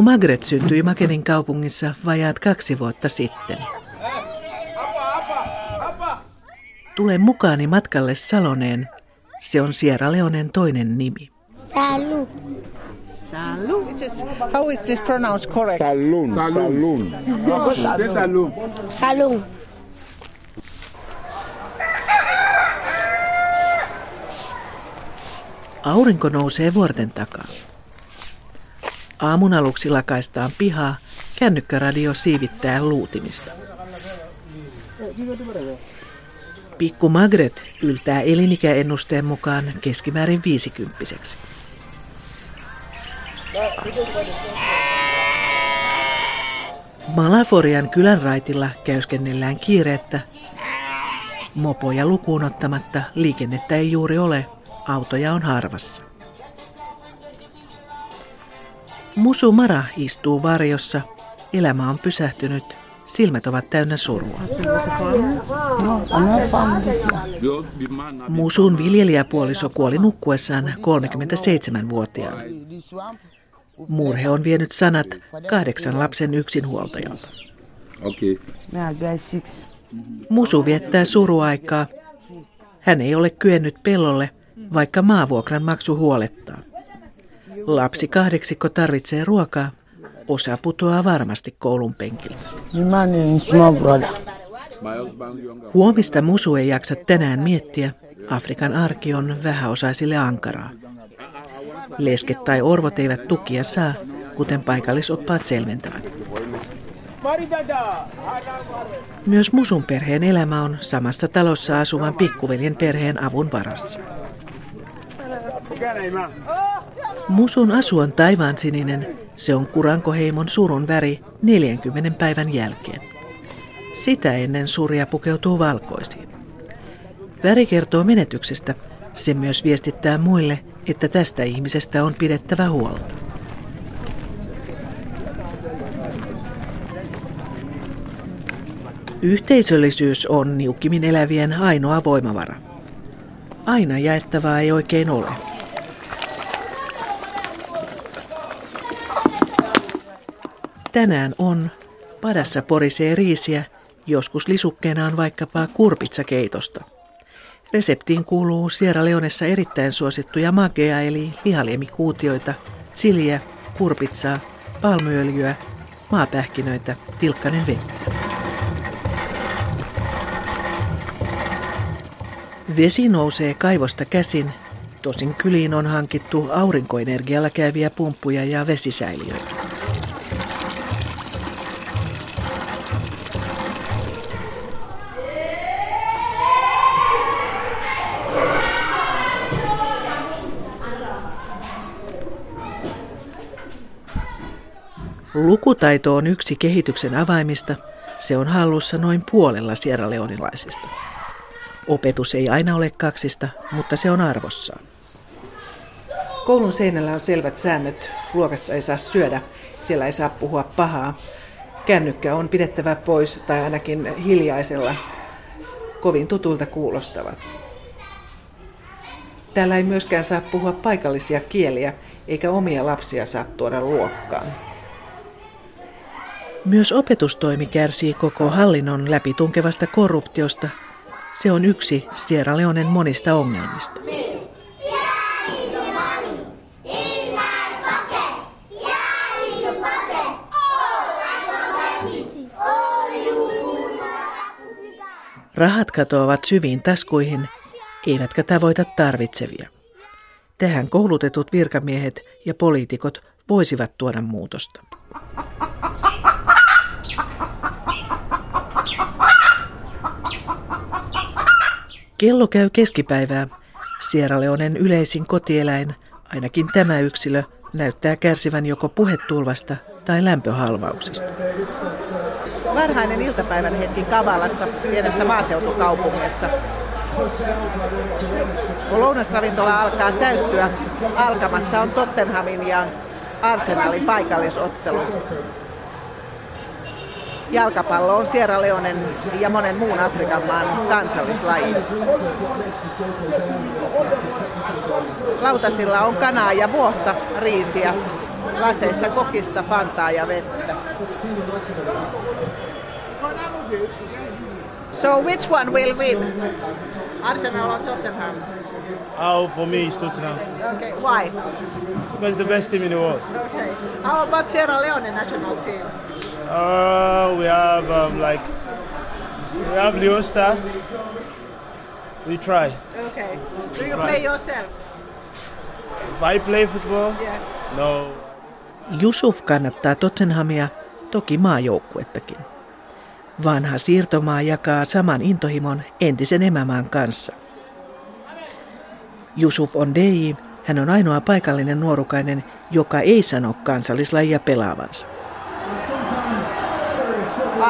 Pikku Magret syntyi Makenin kaupungissa vajaat kaksi vuotta sitten. Tule mukaani matkalle Saloneen. Se on Sierra Leonen toinen nimi. Salu. Salu. How is this pronounced correct? Saloon. Saloon. C'est saloon. Salu. Aurinko nousee vuorten takaa. Aamun aluksi lakaistaan pihaa, kännykkäradio siivittää luutimista. Pikku Magret yltää elinikäennusteen mukaan keskimäärin viisikymppiseksi. Malaforian kylän raitilla käyskennellään kiireettä. Mopoja lukuun ottamatta liikennettä ei juuri ole, autoja on harvassa. Musu Mara istuu varjossa. Elämä on pysähtynyt. Silmät ovat täynnä surua. Musun viljelijäpuoliso kuoli nukkuessaan 37-vuotiaana. Murhe on vienyt sanat kahdeksan lapsen yksinhuoltajalta. Okay. Musu viettää suruaikaa. Hän ei ole kyennyt pellolle, vaikka maavuokran maksu huolettaa. Lapsi kahdeksikko tarvitsee ruokaa. Osa putoaa varmasti koulun penkiltä. Huomista Musu ei jaksa tänään miettiä. Afrikan arki on vähäosaisille ankaraa. Lesket tai orvot eivät tukia saa, kuten paikallisoppaat selventävät. Myös Musun perheen elämä on samassa talossa asuvan pikkuveljen perheen avun varassa. Musun asu on taivaansininen. Se on Kurankoheimon surun väri 40 päivän jälkeen. Sitä ennen surja pukeutuu valkoisiin. Väri kertoo menetyksestä. Se myös viestittää muille, että tästä ihmisestä on pidettävä huolta. Yhteisöllisyys on niukkimin elävien ainoa voimavara. Aina jaettavaa ei oikein ole. Tänään on. Padassa porisee riisiä, joskus lisukkeena on vaikkapa kurpitsakeitosta. Reseptiin kuuluu Sierra Leonessa erittäin suosittuja makeja eli lihaliemikuutioita, chiliä, kurpitsaa, palmuöljyä, maapähkinöitä, tilkkanen vettä. Vesi nousee kaivosta käsin, tosin kyliin on hankittu aurinkoenergialla käyviä pumppuja ja vesisäiliöitä. Lukutaito on yksi kehityksen avaimista. Se on hallussa noin puolella Sierra Leonilaisista. Opetus ei aina ole kaksista, mutta se on arvossaan. Koulun seinällä on selvät säännöt. Luokassa ei saa syödä, siellä ei saa puhua pahaa. Kännykkä on pidettävä pois tai ainakin hiljaisella. Kovin tutulta kuulostavat. Täällä ei myöskään saa puhua paikallisia kieliä, eikä omia lapsia saa tuoda luokkaan. Myös opetustoimi kärsii koko hallinnon läpitunkevasta korruptiosta. Se on yksi Sierra Leonen monista ongelmista. Rahat katoavat syviin taskuihin, eivätkä tavoita tarvitsevia. Tähän koulutetut virkamiehet ja poliitikot voisivat tuoda muutosta. Kello käy keskipäivää. Sierra Leonen yleisin kotieläin, ainakin tämä yksilö, näyttää kärsivän joko puhetulvasta tai lämpöhalvauksesta. Varhainen iltapäivän hetki Kavalassa, pienessä maaseutukaupungissa. Kun lounasravintola alkaa täyttyä, alkamassa on Tottenhamin ja Arsenalin paikallisottelu. Jalkapallo on Sierra Leonen ja monen muun Afrikan maan kansallislaji. Lautasilla on kanaa ja vuohta, riisiä, laseissa kokista, fantaa ja vettä. So which one will win? Arsenal or Tottenham? Oh, for me, it's Tottenham. Okay, why? Because it's the best team in the world. Okay. How about Sierra Leone national team? Uh, we have um, like we have Leon Star. We try. Okay. Do you play yourself? If I play football, Yeah. no. Yusuf kannattaa Tottenhamia, toki maajoukkuettakin. Vanha siirtomaa jakaa saman intohimon entisen emämaan kanssa. Yusuf on DJ, hän on ainoa paikallinen nuorukainen, joka ei sano kansallislajia pelaavansa.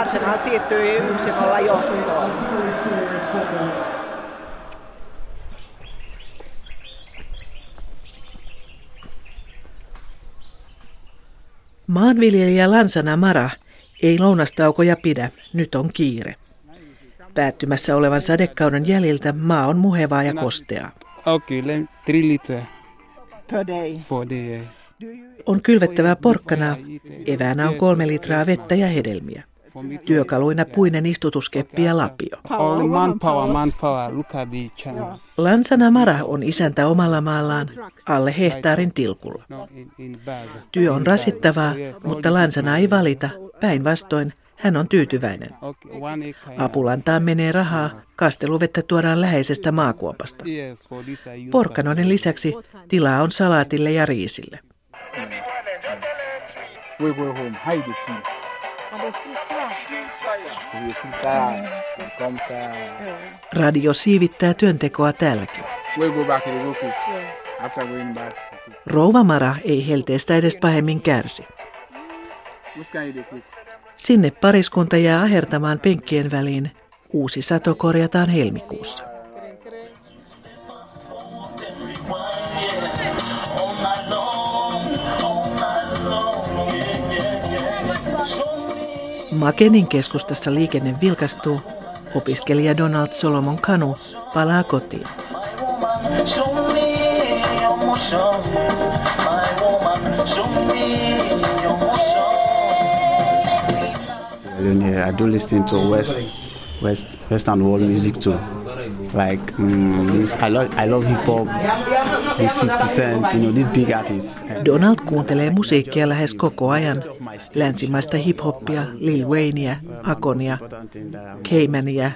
Arsenal siirtyi 1-0 johtoon. Maanviljelijä Lansana Mara ei lounastaukoja pidä, nyt on kiire. Päättymässä olevan sadekauden jäljiltä maa on muhevaa ja kosteaa. On kylvettävää porkkanaa, eväänä on kolme litraa vettä ja hedelmiä. Työkaluina puinen istutuskeppi ja lapio. Lansana Mara on isäntä omalla maallaan alle hehtaarin tilkulla. No. Työ on rasittavaa, mutta Lansana ei valita. Päinvastoin hän on tyytyväinen. Apulantaan menee rahaa, kasteluvettä tuodaan läheisestä maakuopasta. Porkkanoiden lisäksi tilaa on salaatille ja riisille. We go home, hide the Radio siivittää työntekoa täälläkin. We go back to the go cook. After going back, we cook. Rouva Mara ei helteestä edes pahemmin kärsi. Sinne pariskunta jää ahertamaan penkkien väliin. Uusi sato korjataan helmikuussa. Makenin keskustassa liikenne vilkastuu. Opiskelija Donald Solomon Kanu palaa kotiin. I do listen to West, West, Western world music too. Like mm, this, I love, I love hip hop. This 50 Cent, you know, these big artists. Donald kuuntelee musiikkia lähes koko ajan. Länsimaista hip-hoppia, Lil Wayneä, Akonia, Caymania,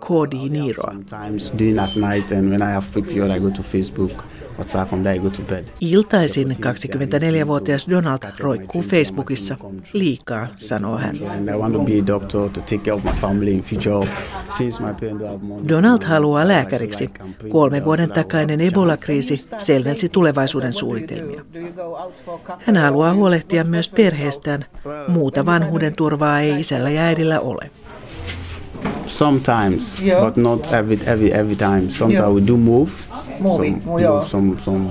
Cody Niroa. Sometimes doing at night, and when I have free period, I go to Facebook, WhatsApp. From there, I go to bed. Iltaisin 24-vuotias Donald roikkuu Facebookissa. Liikaa, sanoo hän. And I want to be a doctor to take care of my family in future. Since my parents don't have money. Donald haluaa lääkäriksi. Kolmen vuoden takainen Ebola-kriisi selvensi tulevaisuuden suunnitelmia. Hän haluaa huolehtia myös perheestään. Muuta vanhuuden turvaa ei isällä ja äidillä ole. Sometimes, Yeah. but not every every every time. Sometimes Yeah. we do move. Moving, some, yeah. move some some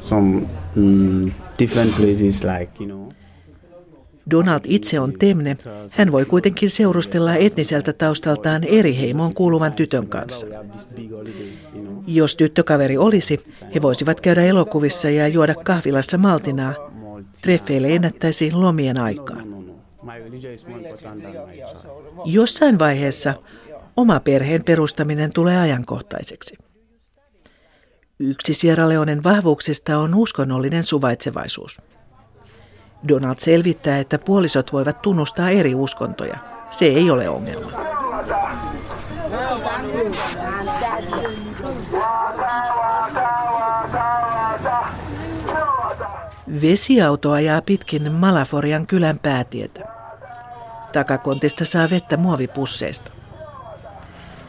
some mm, different places, like you know. Donald itse on temne. Hän voi kuitenkin seurustella etniseltä taustaltaan eri heimoon kuuluvan tytön kanssa. Jos tyttökaveri olisi, he voisivat käydä elokuvissa ja juoda kahvilassa maltinaa. Treffeille ennättäisi lomien aikaan. Jossain vaiheessa oma perheen perustaminen tulee ajankohtaiseksi. Yksi Sierra Leonen vahvuuksista on uskonnollinen suvaitsevaisuus. Donald selvittää, että puolisot voivat tunnustaa eri uskontoja. Se ei ole ongelma. Vesiauto ajaa pitkin Malaforian kylän päätietä. Takakontista saa vettä muovipusseista.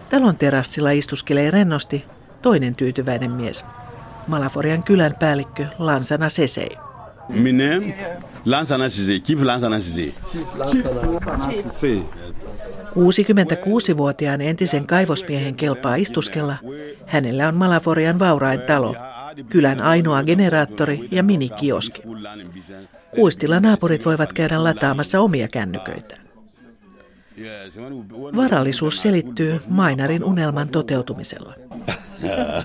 Talon terassilla istuskelee rennosti toinen tyytyväinen mies. Malaforian kylän päällikkö Lansana Sesei. Minem, Lansana Sise, Chief Lansana Sise. Sise. 66-vuotiaan entisen kaivosmiehen kelpaa istuskella. Hänellä on Malaforian vaurain talo, kylän ainoa generaattori ja minikioski. Kuistilla naapurit voivat käydä lataamassa omia kännyköitään. Varallisuus selittyy Mainarin unelman toteutumisella.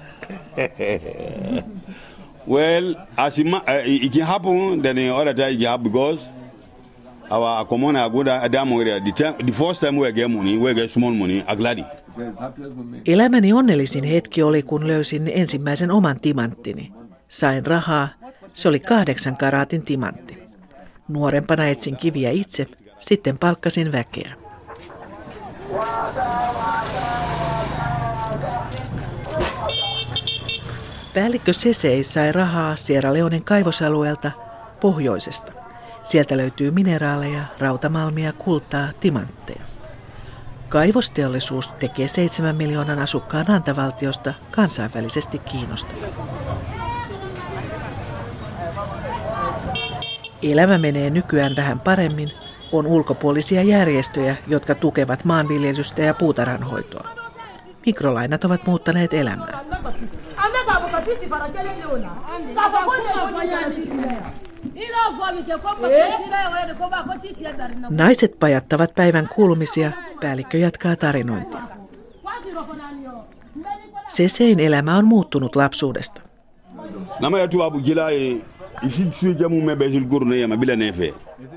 Well, as uh, it can happen, then can happen because our common agoda Adam area, the, first time we get money, we get small money, gladi. Elämäni onnellisin hetki oli, kun löysin ensimmäisen oman timanttini. Sain rahaa, se oli kahdeksan karaatin timantti. Nuorempana etsin kiviä itse, sitten palkkasin väkeä. Päällikkö Sesei sai rahaa Sierra Leonen kaivosalueelta pohjoisesta. Sieltä löytyy mineraaleja, rautamalmia, kultaa, timantteja. Kaivosteollisuus tekee 7 miljoonan asukkaan antavaltiosta kansainvälisesti kiinnostavaa. Elämä menee nykyään vähän paremmin. On ulkopuolisia järjestöjä, jotka tukevat maanviljelystä ja puutarhanhoitoa. Mikrolainat ovat muuttaneet elämää. Naiset pajattavat päivän kuulumisia, päällikkö jatkaa tarinointia. Sesein elämä on muuttunut lapsuudesta. Nefe.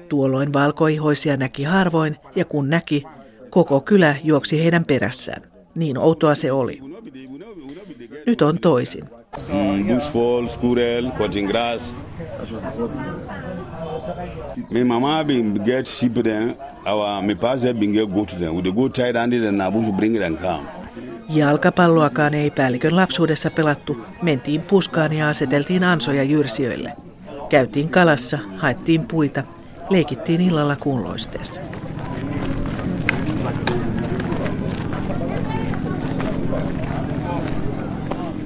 Tuolloin valkoihoisia näki harvoin, ja kun näki, koko kylä juoksi heidän perässään. Niin outoa se oli. Nyt on toisin. Bushfall, squirrel, cutting grass. Me mama bin get sheep then, our me pastor bin get goat then. We dey go tie down there na bush bring them come. Jalkapalloakaan ei päällikön lapsuudessa pelattu. Mentiin puskaan ja aseteltiin ansoja jyrsijöille. Käytiin kalassa, haettiin puita, leikittiin illalla kuunloisteessa.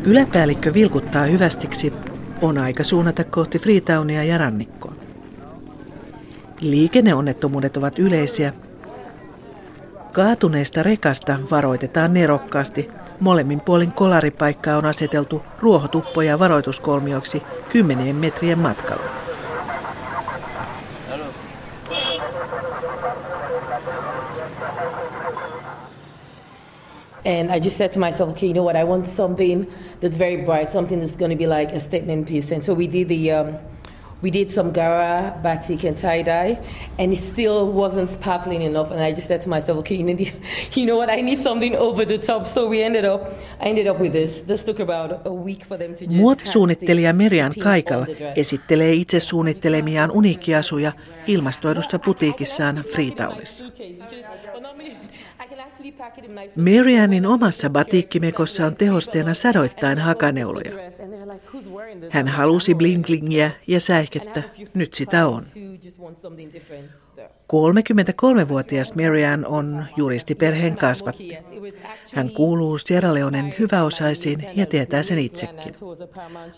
Yläpäällikkö vilkuttaa hyvästiksi. On aika suunnata kohti Freetownia ja rannikkoa. Liikenneonnettomuudet ovat yleisiä. Kaatuneesta rekasta varoitetaan nerokkaasti. Molemmin puolin kolaripaikkaa on aseteltu ruohotuppoja varoituskolmioksi kymmenien metrien matkalla. And I just said to myself, okay, you know what? I want something that's very bright, something that's going to be like a statement piece. And so we did the, um, we did some Gara, batik, and tie dye, and it still wasn't sparkling enough. And I just said to myself, okay, you, need, you know what? I need something over the top. So we ended up, I ended up with this. This took about a week for them to just. Muotisuunnittelija Merian Kaikal on the dress. esittelee itse suunnittelemiaan uniikkiasuja ilmastoidussa putiikissaan Freetownissa. Marianin omassa batikkimekossa on tehosteena sadoittain hakaneuloja. Hän halusi bling-blingiä ja säihkettä, nyt sitä on. 33-vuotias Marianne on juristiperheen kasvatti. Hän kuuluu Sierra Leonen hyväosaisiin ja tietää sen itsekin.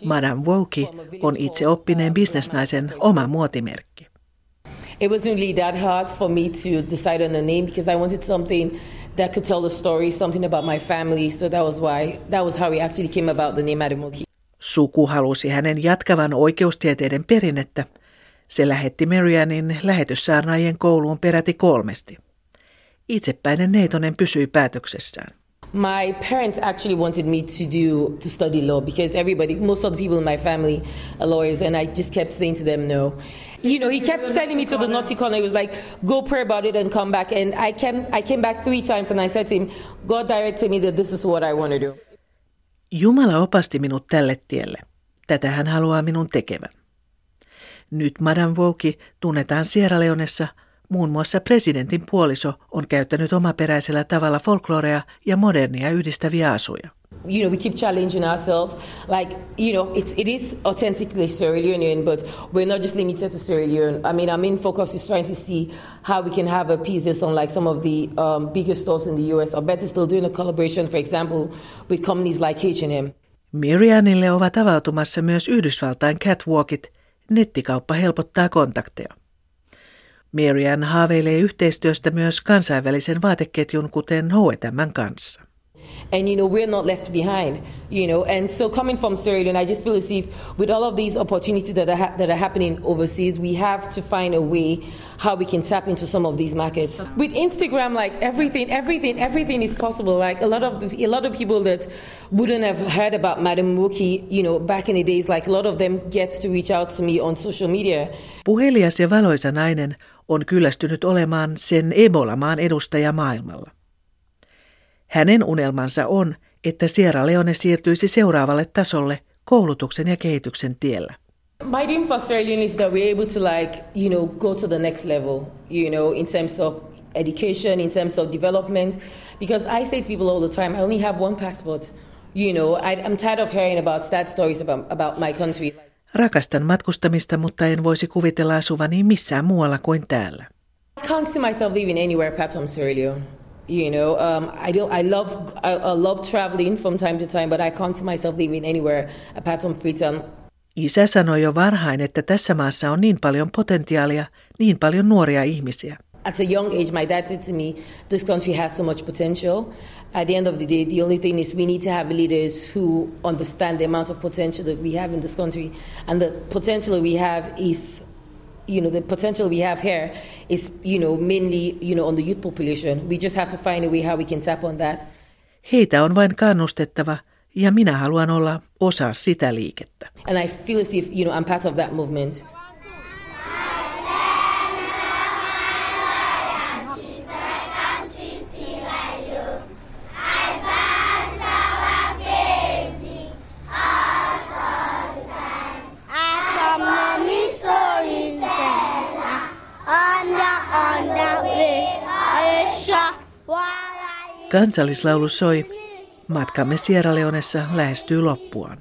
Madame Woki on itse oppineen bisnesnaisen oma muotimerkki. It wasn't really that hard for me to decide on a name because I wanted something that could tell the story, something about my family. So that was why, that was how we actually came about the name Adamoki. Suku halusi hänen jatkavan oikeustieteiden perinnettä. Se lähetti Marianin lähetyssaarnaajien kouluun peräti kolmesti. Itsepäinen Neitonen pysyi päätöksessään. My parents actually wanted me to do to study law because everybody, most of the people in my family are lawyers, and I just kept saying to them no. You know, he kept sending me to the naughty corner. He was like, "Go pray about it and come back." And I came, I came back three times, and I said to him, "God directed me that this is what I want to do." Jumala opasti minut tälle tielle. Tätä hän haluaa minun tekevän. Nyt Madame Woki tunnetaan Sierra Leonessa. Muun muassa presidentin puoliso on käyttänyt omaperäisellä tavalla folklorea ja modernia yhdistäviä asuja. You know, we keep challenging ourselves. Like, you know, it's, it is authentically Sierra Leonean, but we're not just limited to Sierra Leone. I mean, our main focus is trying to see how we can have a piece that's on like some of the um, biggest stores in the US, or better still, doing a collaboration, for example, with companies like H&M. Mirianille ovat avautumassa myös Yhdysvaltain catwalkit. Nettikauppa helpottaa kontakteja. Marian haaveilee yhteistyöstä myös kansainvälisen vaateketjun kuten H&M kanssa. And you know we're not left behind you know. And so coming from Sierra Leone I just feel as if with all of these opportunities that are, ha- that are happening overseas we have to find a way how we can tap into some of these markets. With Instagram like everything everything everything is possible. Like a lot of a lot of people that wouldn't have heard about Madam Muki you know back in the days like a lot of them get to reach out to me on social media. Puhelias ja valoisa nainen on kyllästynyt olemaan sen Ebola-maan edustaja maailmalla. Hänen unelmansa on, että Sierra Leone siirtyisi seuraavalle tasolle koulutuksen ja kehityksen tiellä. My dream for Sierra Leone is that we're able to like, you know, go to the next level, you know, in terms of education, in terms of development. Because I say to people all the time, I only have one passport. You know, I, I'm tired of hearing about sad stories about, about my country. Rakastan matkustamista, mutta en voisi kuvitella asuvani missään muualla kuin täällä. I can't see myself living anywhere apart from Sierra Leone. You know, um, I don't. I love. I, I love traveling from time to time, but I can't see myself living anywhere apart from Freetown. Isä sanoi jo varhain, että tässä maassa on niin paljon potentiaalia, niin paljon nuoria ihmisiä. At a young age, my dad said to me, "This country has so much potential. At the end of the day, the only thing is we need to have leaders who understand the amount of potential that we have in this country, and the potential we have is." You know the potential we have here is, you know, mainly, you know, on the youth population. We just have to find a way how we can tap on that. Heitä on vain kannustettava, ja minä haluan olla osa sitä liikettä. And I feel as if, you know, I'm part of that movement. Kansallislaulu soi. Matkamme Sierra Leonessa lähestyy loppuaan.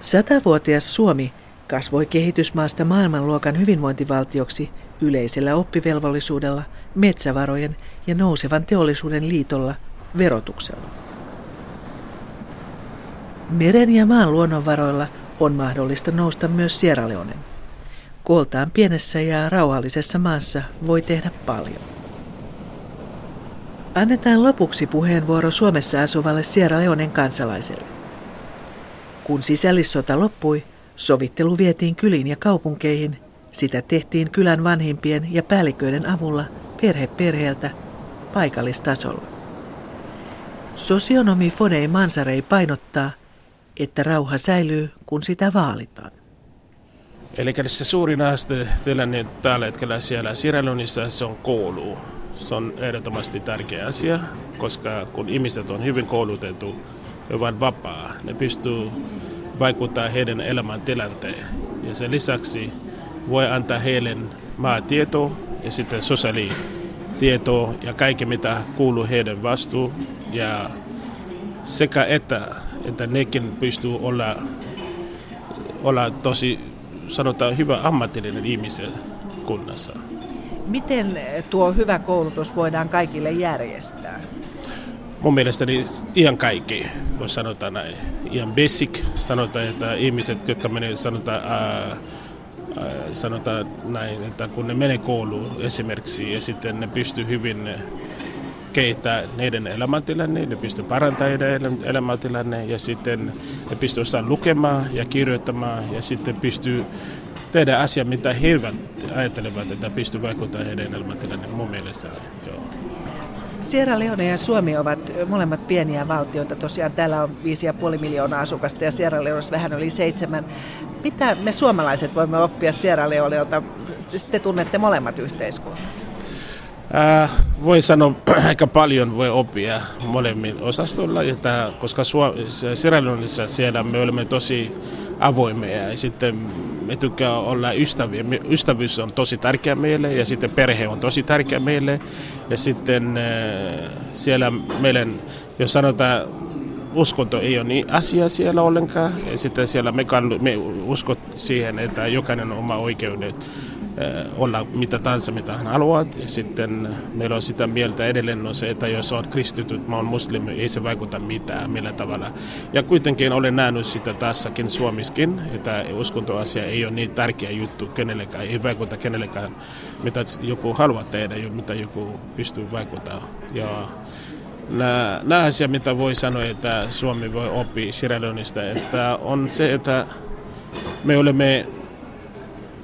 Satavuotias Suomi kasvoi kehitysmaasta maailmanluokan hyvinvointivaltioksi yleisellä oppivelvollisuudella, metsävarojen ja nousevan teollisuuden liitolla, verotuksella. Meren ja maan luonnonvaroilla on mahdollista nousta myös Sierra Leonen. Kooltaan pienessä ja rauhallisessa maassa voi tehdä paljon. Annetaan lopuksi puheenvuoro Suomessa asuvalle Sierra Leonen kansalaiselle. Kun sisällissota loppui, sovittelu vietiin kyliin ja kaupunkeihin. Sitä tehtiin kylän vanhimpien ja päälliköiden avulla perhe perheeltä paikallistasolla. Sosionomi Fonei Mansarei painottaa, että rauha säilyy, kun sitä vaalitaan. Eli se suurin haaste tilanne tällä hetkellä siellä Sierra se on koulu. Se on ehdottomasti tärkeä asia, koska kun ihmiset on hyvin koulutettu, he ovat vapaa, ne pystyy vaikuttamaan heidän elämäntilanteen. Ja sen lisäksi voi antaa heille maatietoa ja sitten sosiaalitietoa ja kaikki mitä kuuluu heidän vastuu. Ja sekä että, että nekin pystyy olla, olla tosi sanotaan hyvä ammatillinen ihmisen kunnassa. Miten tuo hyvä koulutus voidaan kaikille järjestää? Mun mielestäni ihan kaikki, voisi sanoa näin. Ihan basic, sanotaan, että ihmiset, jotka menee, sanotaan, ää, sanotaan näin, että kun ne menee kouluun esimerkiksi ja sitten ne pystyy hyvin kehittää heidän elämäntilanne, ne pystyy parantamaan heidän elämäntilanne ja sitten ne pystyy osaamaan lukemaan ja kirjoittamaan ja sitten pystyy tehdä asia, mitä he ajattelevat, että pystyy vaikuttamaan heidän elämäntilanne mun mielestä. Joo. Sierra Leone ja Suomi ovat molemmat pieniä valtioita. Tosiaan täällä on 5,5 miljoonaa asukasta ja Sierra Leoneissa vähän yli seitsemän. Mitä me suomalaiset voimme oppia Sierra Leoneelta? Te tunnette molemmat yhteiskunnat. Äh, voi sanoa, aika paljon voi oppia molemmin osastolla, että, koska Sierra Leoneissa siellä me olemme tosi avoimia ja sitten me tykkää olla ystäviä. Ystävyys on tosi tärkeä meille ja sitten perhe on tosi tärkeä meille. Ja sitten äh, siellä meidän, jos sanotaan, uskonto ei ole niin asia siellä ollenkaan. Ja sitten siellä me, me uskot siihen, että jokainen on oma oikeudet olla mitä tahansa mitä hän haluat. Ja sitten meillä on sitä mieltä edelleen on se, että jos olet kristityt, mä oon muslimi, ei se vaikuta mitään millä tavalla. Ja kuitenkin olen nähnyt sitä tässäkin Suomiskin, että uskontoasia ei ole niin tärkeä juttu kenellekään, ei vaikuta kenellekään, mitä joku haluaa tehdä, mitä joku pystyy vaikuttamaan. Ja nämä asia, mitä voi sanoa, että Suomi voi oppia Sierra Leoneista, että on se, että me olemme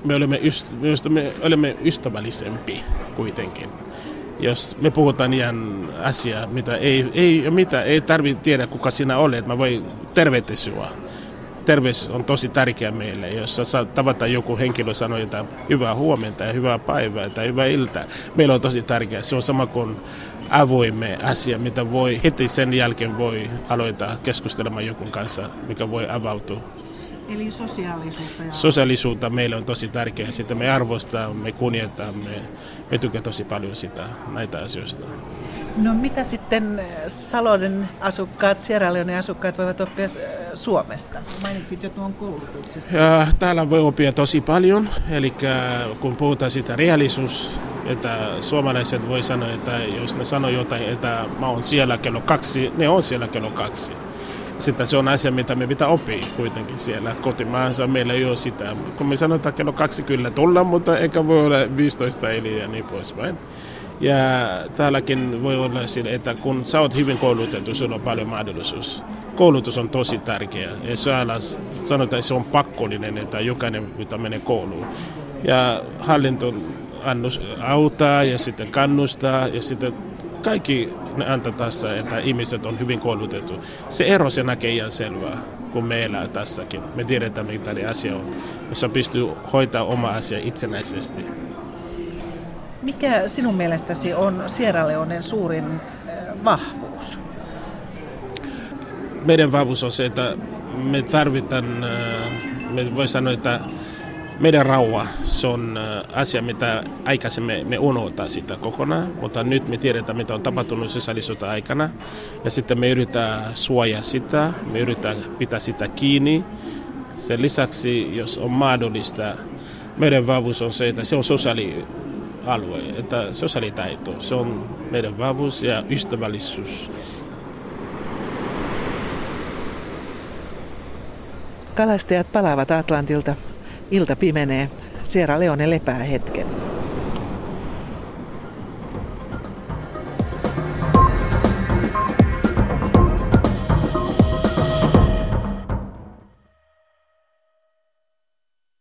me olemme, yst- me olemme ystävällisempi kuitenkin. Jos me puhutaan ihan asiaa, mitä ei, ei, mitä, ei tarvitse tiedä kuka sinä olet, mä voi terveyttä sinua. Terveys on tosi tärkeä meille. Jos tavata joku henkilö sanoo että hyvää huomenta ja hyvää päivää tai hyvää iltaa, meillä on tosi tärkeää. Se on sama kuin avoimme asia, mitä voi heti sen jälkeen voi aloittaa keskustelemaan joku kanssa, mikä voi avautua Eli sosiaalisuutta. Ja... Sosiaalisuutta meille on tosi tärkeää. Sitä me arvostaa, me kunnioitamme, me tykkää tosi paljon sitä, näitä asioista. No mitä sitten Saloden asukkaat, Sierra Leone asukkaat voivat oppia äh, Suomesta? Mainitsit jo tuon koulutuksesta. Ja, täällä voi oppia tosi paljon. Eli kun puhutaan sitä reaalisuus, että suomalaiset voi sanoa, että jos ne sanoo jotain, että mä oon siellä kello kaksi, ne on siellä kello kaksi sitä se on asia, mitä me pitää oppia kuitenkin siellä kotimaassa. Meillä ei ole sitä. Kun me sanotaan kello kaksi kyllä tulla, mutta eikä voi olla 15 eli ja niin poispäin. Ja täälläkin voi olla sille, että kun sä oot hyvin koulutettu, sulla on paljon mahdollisuus. Koulutus on tosi tärkeä. Ja siellä sanotaan, että se on pakollinen, että jokainen mitä menee kouluun. Ja hallinto auttaa ja sitten kannustaa ja sitten kaikki antaa tässä, että ihmiset on hyvin koulutettu. Se ero se näkee ihan selvää, kun me elää tässäkin. Me tiedetään, mitä asia on, jossa pystyy hoitaa oma asia itsenäisesti. Mikä sinun mielestäsi on Sierra Leonen suurin vahvuus? Meidän vahvuus on se, että me tarvitaan, me voi sanoa, että meidän rauha, se on äh, asia, mitä aikaisemmin me unohtaa sitä kokonaan, mutta nyt me tiedetään, mitä on tapahtunut sisällissota aikana. Ja sitten me yritetään suojaa sitä, me yritetään pitää sitä kiinni. Sen lisäksi, jos on mahdollista, meidän vahvuus on se, että se on sosiaalialue, että sosiaalitaito, se on meidän vahvuus ja ystävällisyys. Kalastajat palaavat Atlantilta Ilta pimenee. Sierra Leone lepää hetken.